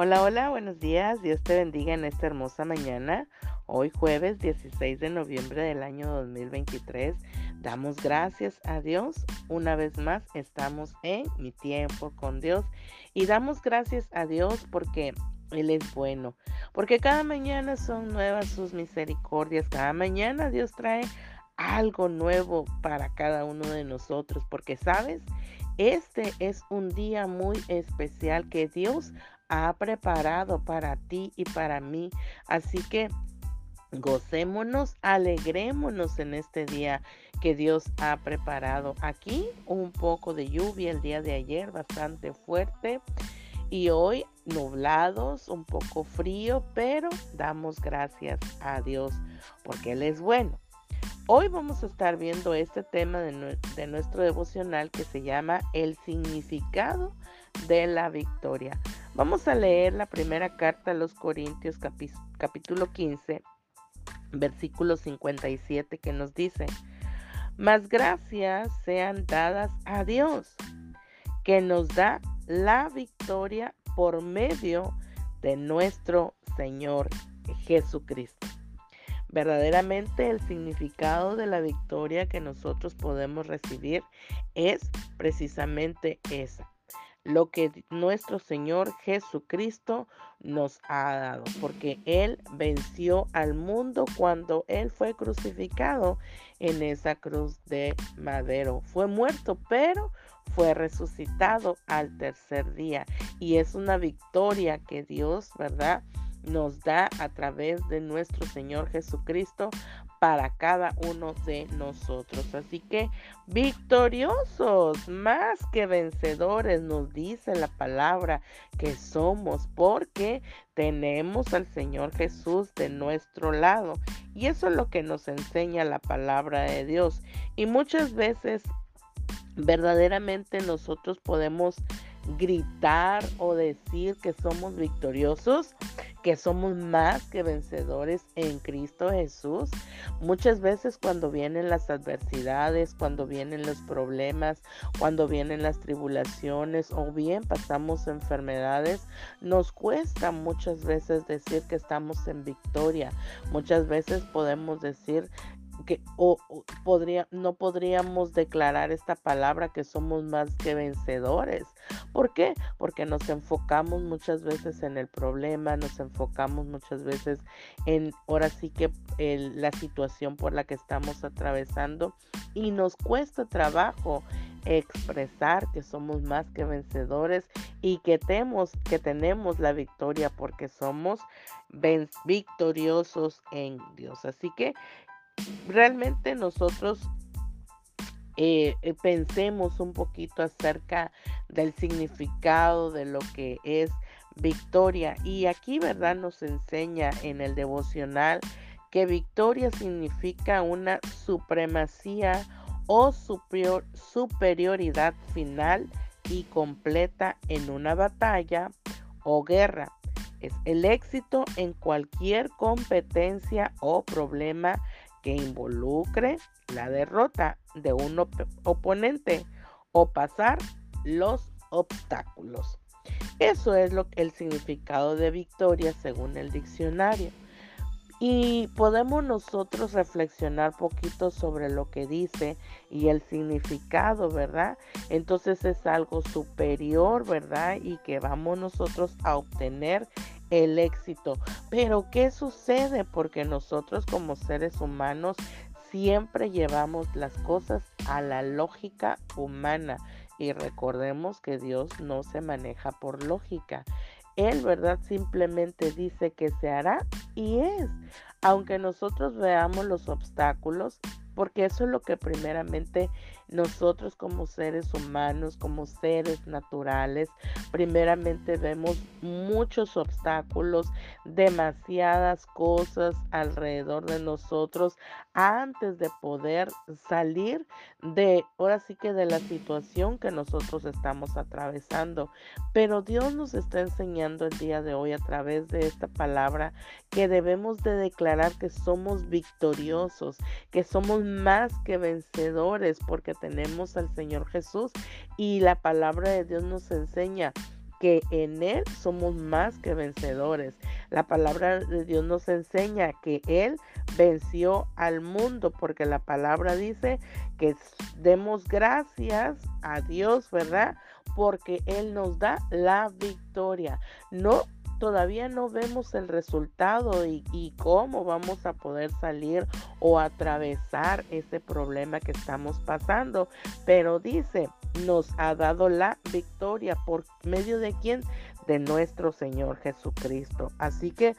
Hola, hola, buenos días. Dios te bendiga en esta hermosa mañana. Hoy jueves 16 de noviembre del año 2023. Damos gracias a Dios. Una vez más estamos en mi tiempo con Dios. Y damos gracias a Dios porque Él es bueno. Porque cada mañana son nuevas sus misericordias. Cada mañana Dios trae algo nuevo para cada uno de nosotros. Porque sabes, este es un día muy especial que Dios ha preparado para ti y para mí. Así que gocémonos, alegrémonos en este día que Dios ha preparado. Aquí un poco de lluvia el día de ayer, bastante fuerte. Y hoy nublados, un poco frío, pero damos gracias a Dios porque Él es bueno. Hoy vamos a estar viendo este tema de, nuestro devocional que se llama El significado de la victoria. Vamos a leer la primera carta a los Corintios capítulo 15, versículo 57 que nos dice, más gracias sean dadas a Dios, que nos da la victoria por medio de nuestro Señor Jesucristo. Verdaderamente el significado de la victoria que nosotros podemos recibir es precisamente esa, lo que nuestro Señor Jesucristo nos ha dado, porque Él venció al mundo cuando Él fue crucificado en esa cruz de madero. Fue muerto, pero fue resucitado al tercer día. Y es una victoria que Dios, ¿verdad? nos da a través de nuestro Señor Jesucristo para cada uno de nosotros. Así que victoriosos, más que vencedores, nos dice la palabra que somos porque tenemos al Señor Jesús de nuestro lado. Y eso es lo que nos enseña la palabra de Dios. Y muchas veces verdaderamente nosotros podemos gritar o decir que somos victoriosos, que somos más que vencedores en Cristo Jesús. Muchas veces cuando vienen las adversidades, cuando vienen los problemas, cuando vienen las tribulaciones o bien pasamos enfermedades, nos cuesta muchas veces decir que estamos en victoria. Muchas veces podemos decir que o, podría, no podríamos declarar esta palabra que somos más que vencedores. ¿Por qué? Porque nos enfocamos muchas veces en el problema, nos enfocamos muchas veces en ahora sí que la situación por la que estamos atravesando y nos cuesta trabajo expresar que somos más que vencedores y que tenemos, que tenemos la victoria porque somos victoriosos en Dios. Así que realmente nosotros eh, eh, pensemos un poquito acerca del significado de lo que es victoria. Y aquí, ¿verdad? Nos enseña en el devocional que victoria significa una supremacía o superior, superioridad final y completa en una batalla o guerra. Es el éxito en cualquier competencia o problema que involucre la derrota de un oponente o pasar los obstáculos. Eso es lo, el significado de victoria según el diccionario. Y podemos nosotros reflexionar poquito sobre lo que dice y el significado, ¿verdad? Entonces es algo superior, ¿verdad? Y que vamos nosotros a obtener el éxito. Pero ¿qué sucede? Porque nosotros como seres humanos siempre llevamos las cosas a la lógica humana. Y recordemos que Dios no se maneja por lógica. Él, ¿verdad? Simplemente dice que se hará y es. Aunque nosotros veamos los obstáculos, porque eso es lo que primeramente nosotros como seres humanos, como seres naturales, primeramente vemos muchos obstáculos, demasiadas cosas alrededor de nosotros antes de poder salir de, ahora sí que de la situación que nosotros estamos atravesando. Pero Dios nos está enseñando el día de hoy a través de esta palabra que debemos de declarar que somos victoriosos, que somos más que vencedores, porque tenemos al Señor Jesús y la palabra de Dios nos enseña que en Él somos más que vencedores. La palabra de Dios nos enseña que Él venció al mundo, porque la palabra dice que demos gracias a Dios, ¿verdad? Porque Él nos da la victoria. No todavía no vemos el resultado y, cómo vamos a poder salir o atravesar ese problema que estamos pasando. Pero dice, nos ha dado la victoria por medio de quién? De nuestro Señor Jesucristo. Así que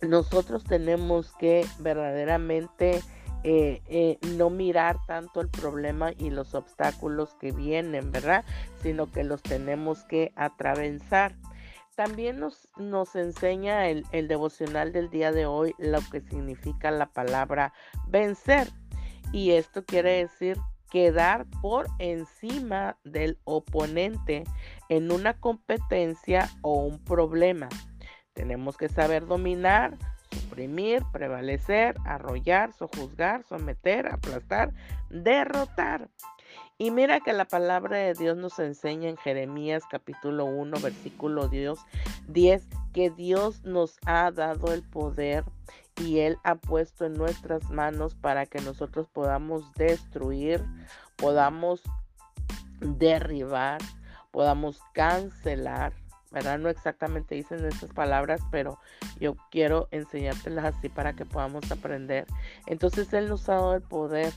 nosotros tenemos que verdaderamente eh, eh, no mirar tanto el problema y los obstáculos que vienen, ¿verdad? Sino que los tenemos que atravesar. También nos, nos enseña el, el devocional del día de hoy lo que significa la palabra vencer. Y esto quiere decir quedar por encima del oponente en una competencia o un problema. Tenemos que saber dominar, suprimir, prevalecer, arrollar, sojuzgar, someter, aplastar, derrotar. Y mira que la palabra de Dios nos enseña en Jeremías capítulo 1, versículo 10, que Dios nos ha dado el poder y Él ha puesto en nuestras manos para que nosotros podamos destruir, podamos derribar, podamos cancelar, ¿verdad? No exactamente dicen esas palabras, pero yo quiero enseñártelas así para que podamos aprender. Entonces Él nos ha dado el poder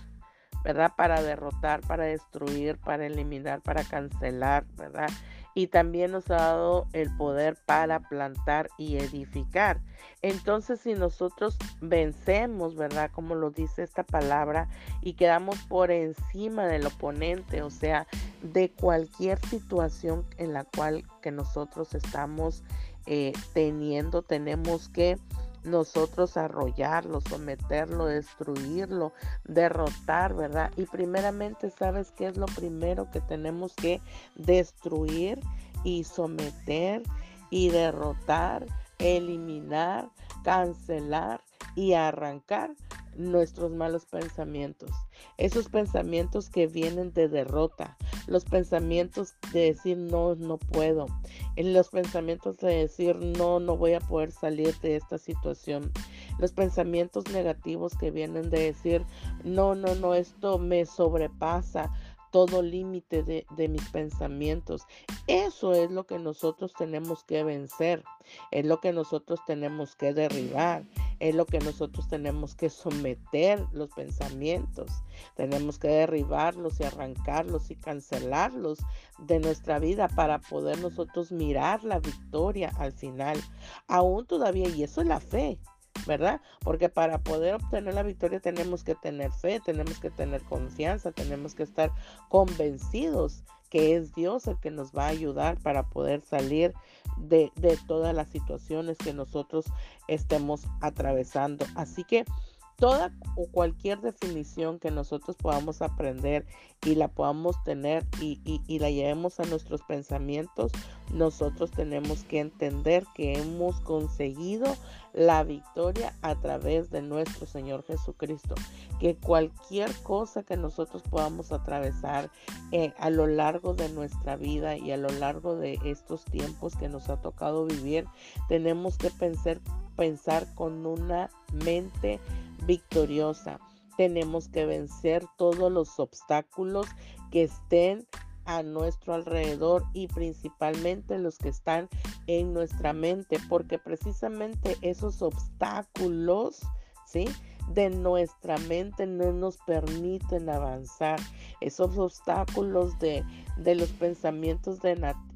¿verdad? Para derrotar, para destruir, para eliminar, para cancelar, ¿verdad? Y también nos ha dado el poder para plantar y edificar. Entonces, si nosotros vencemos, ¿verdad? Como lo dice esta palabra, y quedamos por encima del oponente, o sea, de cualquier situación en la cual que nosotros estamos eh, teniendo, tenemos que nosotros arrollarlo, someterlo, destruirlo, derrotar, ¿verdad? Y primeramente, ¿sabes qué es lo primero que tenemos que destruir y someter y derrotar, eliminar, cancelar y arrancar? nuestros malos pensamientos, esos pensamientos que vienen de derrota, los pensamientos de decir no, no puedo, en los pensamientos de decir no, no voy a poder salir de esta situación, los pensamientos negativos que vienen de decir no, no, no, esto me sobrepasa, todo límite de, de, mis pensamientos. Eso es lo que nosotros tenemos que vencer, es lo que nosotros tenemos que derribar, es lo que nosotros tenemos que someter los pensamientos. Tenemos que derribarlos y arrancarlos y cancelarlos de nuestra vida para poder nosotros mirar la victoria al final. Aún todavía, y eso es la fe. ¿verdad? Porque para poder obtener la victoria tenemos que tener fe, tenemos que tener confianza, tenemos que estar convencidos que es Dios el que nos va a ayudar para poder salir de, de todas las situaciones que nosotros estemos atravesando. Así que toda o cualquier definición que nosotros podamos aprender y la podamos tener y, la llevemos a nuestros pensamientos, nosotros tenemos que entender que hemos conseguido la victoria a través de nuestro Señor Jesucristo. Que cualquier cosa que nosotros podamos atravesar eh, a lo largo de nuestra vida y a lo largo de estos tiempos que nos ha tocado vivir, tenemos que pensar, pensar con una mente victoriosa. Tenemos que vencer todos los obstáculos que estén a nuestro alrededor y principalmente los que están en nuestra mente, porque precisamente esos obstáculos, ¿sí? de nuestra mente no nos permiten avanzar. Esos obstáculos de, de los pensamientos de,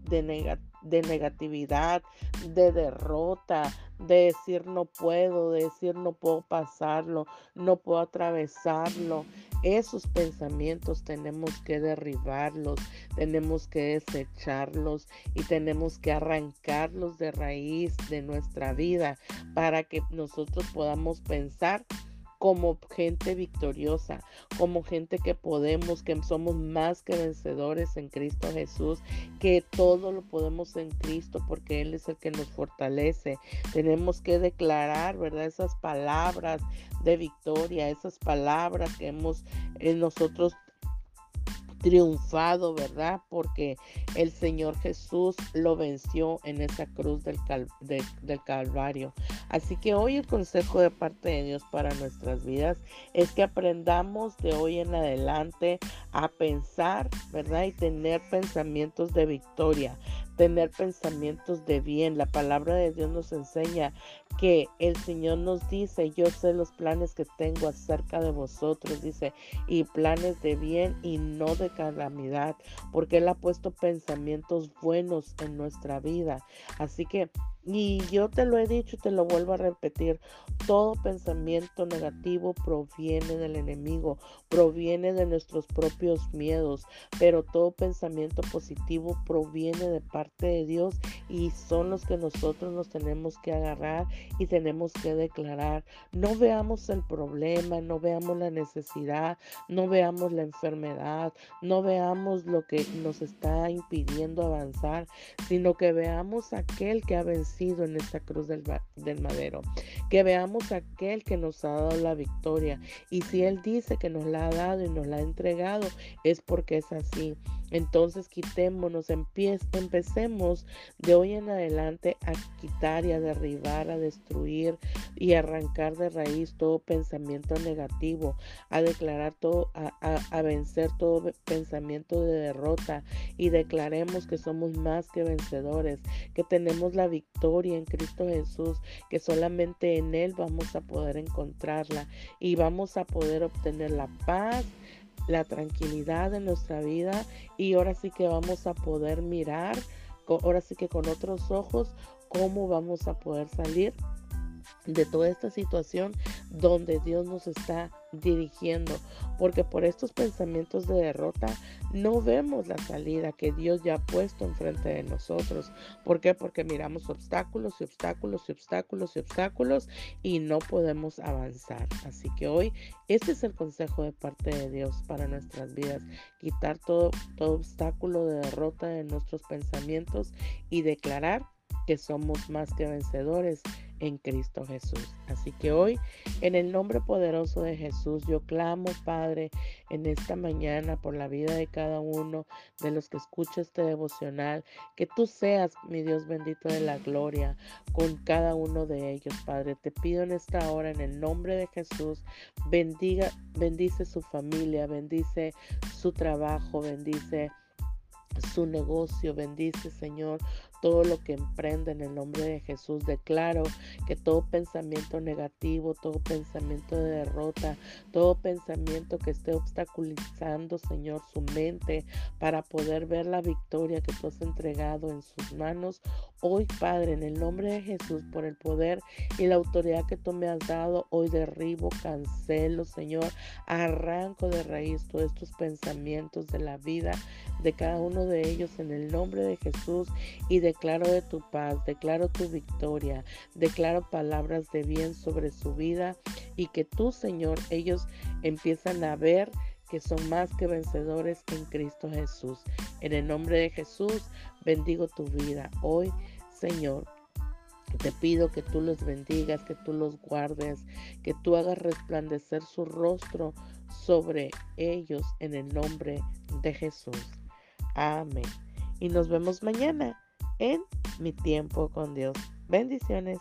de, de negatividad, de derrota, de decir no puedo, de decir no puedo pasarlo, no puedo atravesarlo. Esos pensamientos tenemos que derribarlos, tenemos que desecharlos y tenemos que arrancarlos de raíz de nuestra vida para que nosotros podamos pensar como gente victoriosa, como gente que podemos, que somos más que vencedores en Cristo Jesús, que todo lo podemos en Cristo porque Él es el que nos fortalece. Tenemos que declarar, ¿verdad? Esas palabras de victoria, esas palabras que hemos en nosotros triunfado, ¿verdad? Porque el Señor Jesús lo venció en esa cruz del, del, Calvario. Así que hoy el consejo de parte de Dios para nuestras vidas es que aprendamos de hoy en adelante a pensar, ¿verdad? Y tener pensamientos de victoria, tener pensamientos de bien. La palabra de Dios nos enseña que el Señor nos dice, yo sé los planes que tengo acerca de vosotros, dice, y planes de bien y no de calamidad, porque Él ha puesto pensamientos buenos en nuestra vida. Así que y yo te lo he dicho y te lo vuelvo a repetir, todo pensamiento negativo proviene del enemigo, proviene de nuestros propios miedos, pero todo pensamiento positivo proviene de parte de Dios y son los que nosotros nos tenemos que agarrar y tenemos que declarar. No veamos el problema, no veamos la necesidad, no veamos la enfermedad, no veamos lo que nos está impidiendo avanzar, sino que veamos aquel que ha vencido en esta cruz del, del madero. Que veamos aquel que nos ha dado la victoria. Y si Él dice que nos la ha dado y nos la ha entregado, es porque es así. Entonces quitémonos, empecemos de hoy en adelante a quitar y a derribar, a destruir y arrancar de raíz todo pensamiento negativo, a declarar todo, a, vencer todo pensamiento de derrota y declaremos que somos más que vencedores, que tenemos la victoria en Cristo Jesús, que solamente en Él vamos a poder encontrarla y vamos a poder obtener la paz la tranquilidad en nuestra vida y ahora sí que vamos a poder mirar, ahora sí que con otros ojos, cómo vamos a poder salir de toda esta situación donde Dios nos está dirigiendo, porque por estos pensamientos de derrota no vemos la salida que Dios ya ha puesto enfrente de nosotros. ¿Por qué? Porque miramos obstáculos y obstáculos y obstáculos y obstáculos y no podemos avanzar. Así que hoy este es el consejo de parte de Dios para nuestras vidas, quitar todo, todo obstáculo de derrota de nuestros pensamientos y declarar que somos más que vencedores en Cristo Jesús. Así que hoy, en el nombre poderoso de Jesús, yo clamo, Padre, en esta mañana por la vida de cada uno de los que escucha este devocional, que tú seas, mi Dios bendito de la gloria, con cada uno de ellos, Padre. Te pido en esta hora, en el nombre de Jesús, bendiga, bendice su familia, bendice su trabajo, bendice su negocio, bendice, Señor, todo lo que emprende en el nombre de Jesús. Declaro que todo pensamiento negativo, todo pensamiento de derrota, todo pensamiento que esté obstaculizando, Señor, su mente para poder ver la victoria que tú has entregado en sus manos. Hoy, Padre, en el nombre de Jesús, por el poder y la autoridad que tú me has dado, hoy derribo, cancelo, Señor, arranco de raíz todos estos pensamientos de la vida de cada uno de ellos en el nombre de Jesús y declaro de tu paz, declaro tu victoria, declaro palabras de bien sobre su vida y que tú, Señor, ellos empiezan a ver que son más que vencedores en Cristo Jesús. En el nombre de Jesús, bendigo tu vida hoy, Señor. Te pido que tú los bendigas, que tú los guardes, que tú hagas resplandecer su rostro sobre ellos en el nombre de Jesús. Amén. Y nos vemos mañana en mi tiempo con Dios. Bendiciones.